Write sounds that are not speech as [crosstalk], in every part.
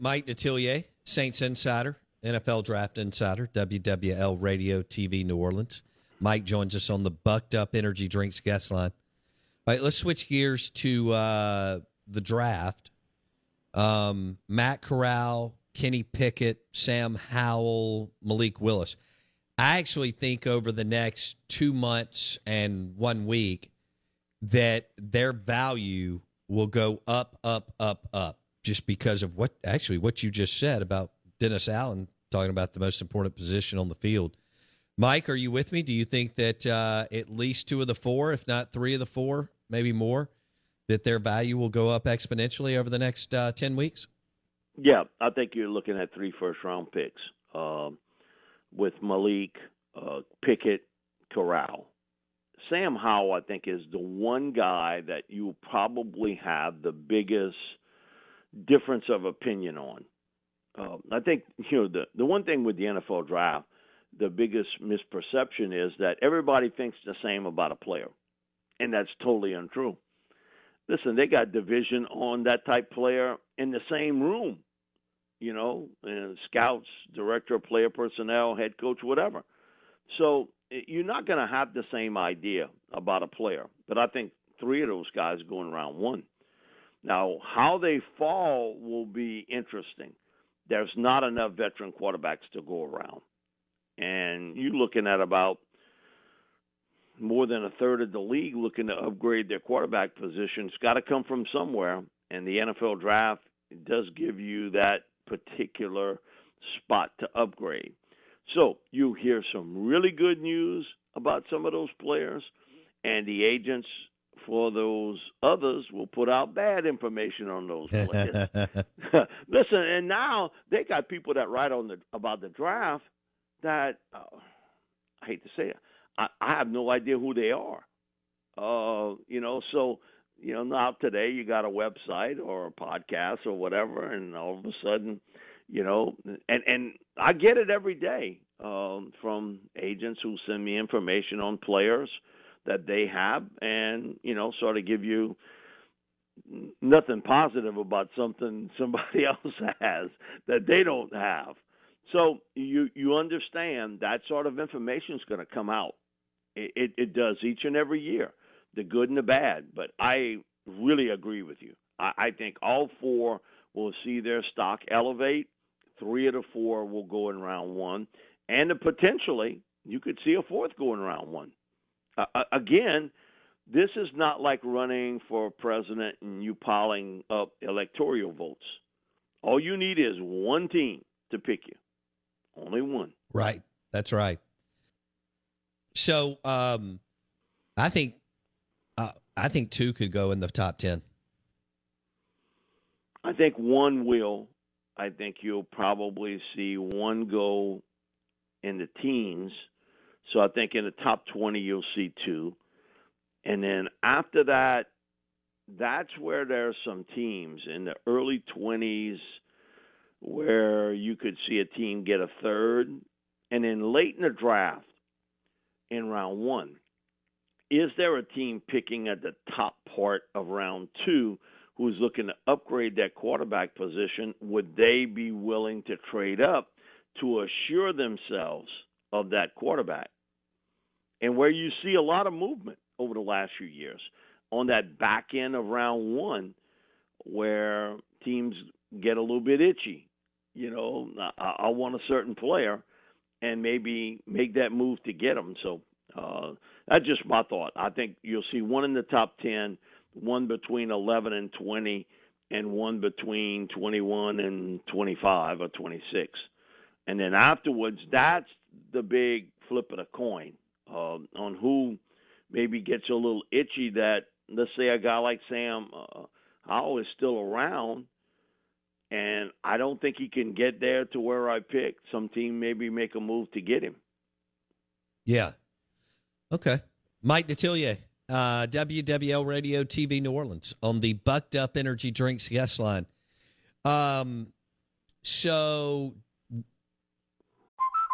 Mike Detillier, Saints Insider, NFL Draft Insider, WWL Radio TV New Orleans. Mike joins us on the Bucked Up Energy Drinks guest line. All right, let's switch gears to uh, the draft. Um, Matt Corral, Kenny Pickett, Sam Howell, Malik Willis. I actually think over the next two months and one week that their value will go up, up, up, up, just because of what actually what you just said about Dennis Allen talking about the most important position on the field. Mike, are you with me? Do you think that uh, at least two of the four, if not three of the four, maybe more, that their value will go up exponentially over the next uh, 10 weeks? Yeah, I think you're looking at three first round picks uh, with Malik, uh, Pickett, Corral. Sam Howell, I think, is the one guy that you probably have the biggest difference of opinion on. Uh, I think you know the the one thing with the NFL draft, the biggest misperception is that everybody thinks the same about a player, and that's totally untrue. Listen, they got division on that type player in the same room, you know, and scouts, director, of player personnel, head coach, whatever. So you're not going to have the same idea about a player. But I think three of those guys going around one. Now, how they fall will be interesting. There's not enough veteran quarterbacks to go around. And you're looking at about more than a third of the league looking to upgrade their quarterback position. It's got to come from somewhere. And the NFL draft does give you that particular spot to upgrade. So you hear some really good news about some of those players, and the agents for those others will put out bad information on those players. [laughs] [laughs] Listen, and now they got people that write on the about the draft that uh, I hate to say it, I, I have no idea who they are. Uh, you know, so you know now today you got a website or a podcast or whatever, and all of a sudden you know and and i get it every day um from agents who send me information on players that they have and you know sort of give you nothing positive about something [laughs] somebody else has that they don't have. So you you understand that sort of information is going to come out. It, it it does each and every year the good and the bad but i really agree with you. I, I think all four will see their stock elevate. Three of the four will go in round one, and potentially you could see a fourth go in round one. Uh, again, this is not like running for president and you piling up electoral votes. All you need is one team to pick you. Only one. Right. That's right. So, um, I think, uh, I think two could go in the top ten. I think one will, I think you'll probably see one go in the teens. So I think in the top 20, you'll see two. And then after that, that's where there are some teams in the early 20s where you could see a team get a third. And then late in the draft, in round one, is there a team picking at the top part of round two who's looking to upgrade that quarterback position, would they be willing to trade up to assure themselves of that quarterback? And where you see a lot of movement over the last few years on that back end of round one, where teams get a little bit itchy. You know, I, I want a certain player, and maybe make that move to get them. So uh, that's just my thought. I think you'll see one in the top ten one between 11 and 20, and one between 21 and 25 or 26. And then afterwards, that's the big flip of the coin uh, on who maybe gets a little itchy that, let's say, a guy like Sam uh, Howell is still around, and I don't think he can get there to where I picked. Some team maybe make a move to get him. Yeah. Okay. Mike Detillier uh, WWL Radio TV New Orleans on the Bucked Up Energy Drinks guest line. Um, so.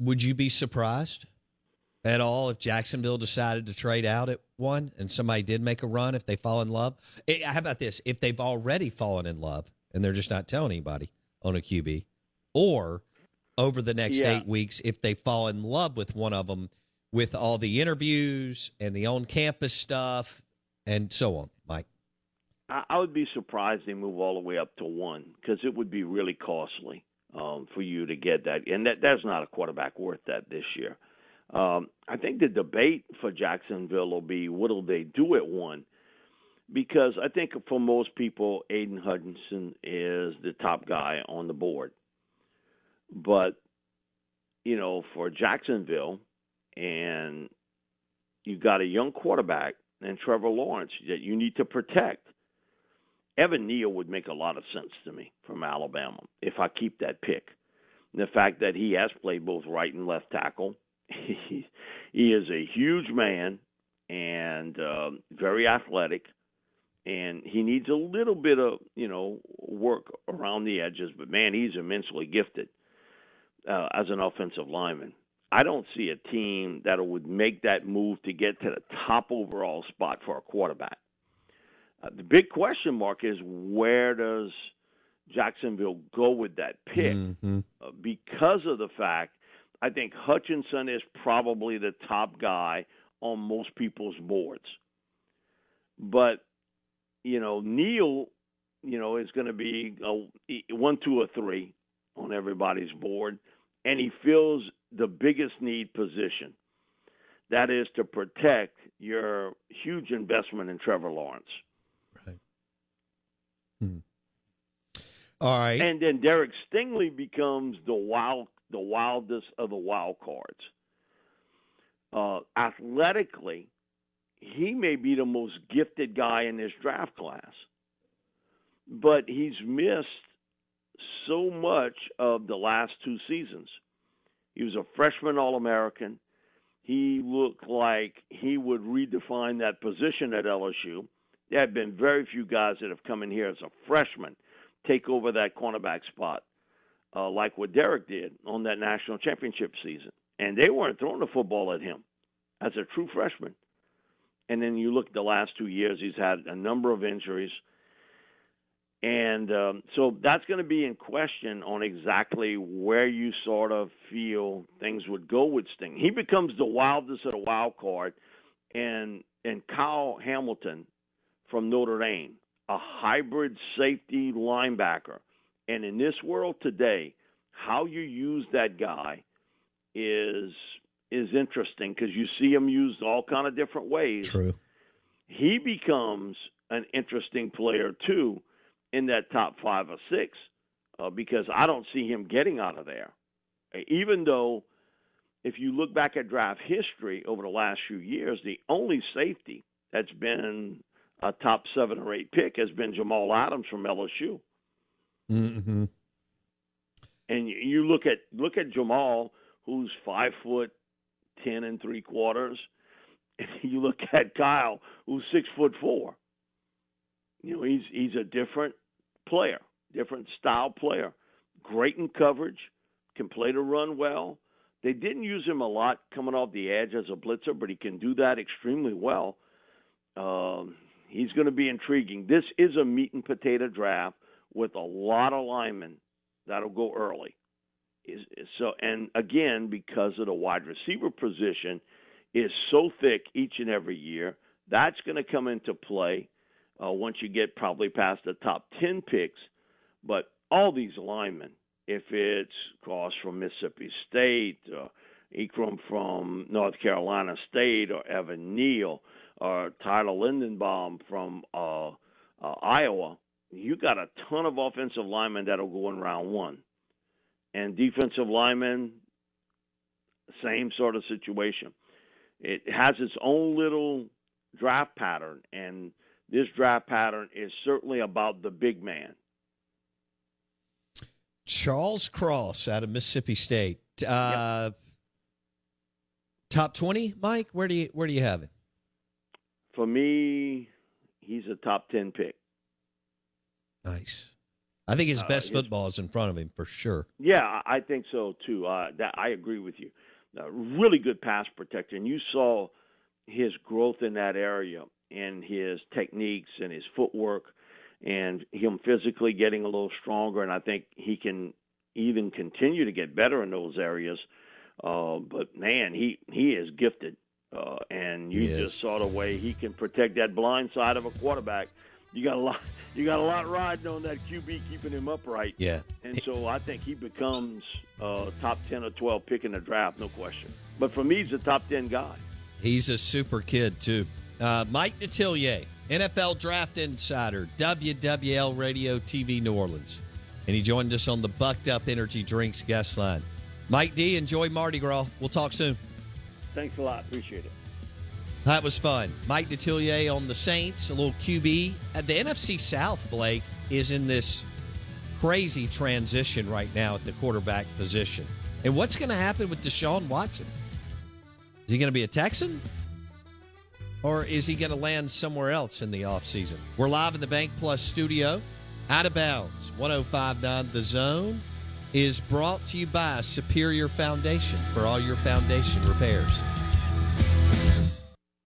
Would you be surprised at all if Jacksonville decided to trade out at one and somebody did make a run if they fall in love? Eh, how about this? If they've already fallen in love and they're just not telling anybody on a QB, or over the next Yeah. eight weeks, if they fall in love with one of them with all the interviews and the on campus stuff and so on, Mike. I, I would be surprised they move all the way up to one because it would be really costly um, for you to get that, and that that's not a quarterback worth that this year. Um, I think the debate for Jacksonville will be what'll they do at one, because I think for most people, Aidan Hutchinson is the top guy on the board, but you know for Jacksonville, and you got a young quarterback and Trevor Lawrence that you need to protect. Evan Neal would make a lot of sense to me from Alabama if I keep that pick. The fact that he has played both right and left tackle, he, [laughs] he is a huge man and uh, very athletic, and he needs a little bit of you know work around the edges. But man, he's immensely gifted uh, as an offensive lineman. I don't see a team that would make that move to get to the top overall spot for a quarterback. Uh, the big question mark is where does Jacksonville go with that pick? Mhm. Uh, because of the fact I think Hutchinson is probably the top guy on most people's boards. But you know, Neal, you know, is going to be a one, two, or three on everybody's board, and he fills the biggest need position. That is to protect your huge investment in Trevor Lawrence. All right. And then Derek Stingley becomes the wild, the wildest of the wild cards. Uh, athletically, he may be the most gifted guy in this draft class, but he's missed so much of the last two seasons. He was a freshman All American. He looked like he would redefine that position at LSU. There have been very few guys that have come in here as a freshman take over that cornerback spot, uh, like what Derek did on that national championship season. And they weren't throwing the football at him as a true freshman. And then you look at the last two years, he's had a number of injuries. And um, so that's going to be in question on exactly where you sort of feel things would go with Sting. He becomes the wildest of the wild card, and and Kyle Hamilton from Notre Dame, a hybrid safety linebacker. And in this world today, how you use that guy is is interesting because you see him used all kind of different ways. True. He becomes an interesting player too in that top five or six uh, because I don't see him getting out of there. Even though, if you look back at draft history over the last few years, the only safety that's been a top seven or eight pick has been Jamal Adams from LSU. Mm-hmm. And you- you look at look at Jamal, who's five foot ten and three quarters, and [laughs] you look at Kyle, who's six foot four. You know, he's he's a different player, different style player. Great in coverage, can play to run well. They didn't use him a lot coming off the edge as a blitzer, but he can do that extremely well. Um, he's going to be intriguing. This is a meat and potato draft with a lot of linemen that'll go early. Is, is so, and again, because of the wide receiver position is so thick each and every year, that's going to come into play uh, once you get probably past the top ten picks. But all these linemen, if it's Cross from Mississippi State, uh, Ikram from North Carolina State, or Evan Neal, or Tyler Linderbaum from uh, uh, Iowa, you got a ton of offensive linemen that'll go in round one, and defensive linemen, same sort of situation. It has its own little draft pattern, and this draft pattern is certainly about the big man. Charles Cross out of Mississippi State. Uh, yep. Top twenty, Mike. Where do you where do you have him? For me, he's a top ten pick. Nice. I think his uh, best uh, football is in front of him for sure. Yeah, I think so too. Uh, that I agree with you. Uh, really good pass protector, and you saw his growth in that area and his techniques and his footwork and him physically getting a little stronger. And I think he can even continue to get better in those areas. Uh, but man, he he is gifted, uh, and you just saw the way he can protect that blind side of a quarterback you got a lot [laughs] you got a lot riding on that QB keeping him upright. Yeah. And so I think he becomes uh, top 10 or 12 pick in the draft, no question. But for me, he's a top 10 guy. He's a super kid, too. Uh, Mike Detillier, NFL Draft Insider, WWL Radio TV New Orleans. And he joined us on the Bucked Up Energy Drinks guest line. Mike D, enjoy Mardi Gras. We'll talk soon. Thanks a lot. Appreciate it. That was fun. Mike Detillier on the Saints, a little QB. Uh, the NFC South, Blake, is in this crazy transition right now at the quarterback position. And what's going to happen with Deshaun Watson? Is he going to be a Texan? Or is he going to land somewhere else in the offseason? We're live in the Bank Plus studio. Out of bounds, 1059 The Zone is brought to you by Superior Foundation for all your foundation repairs.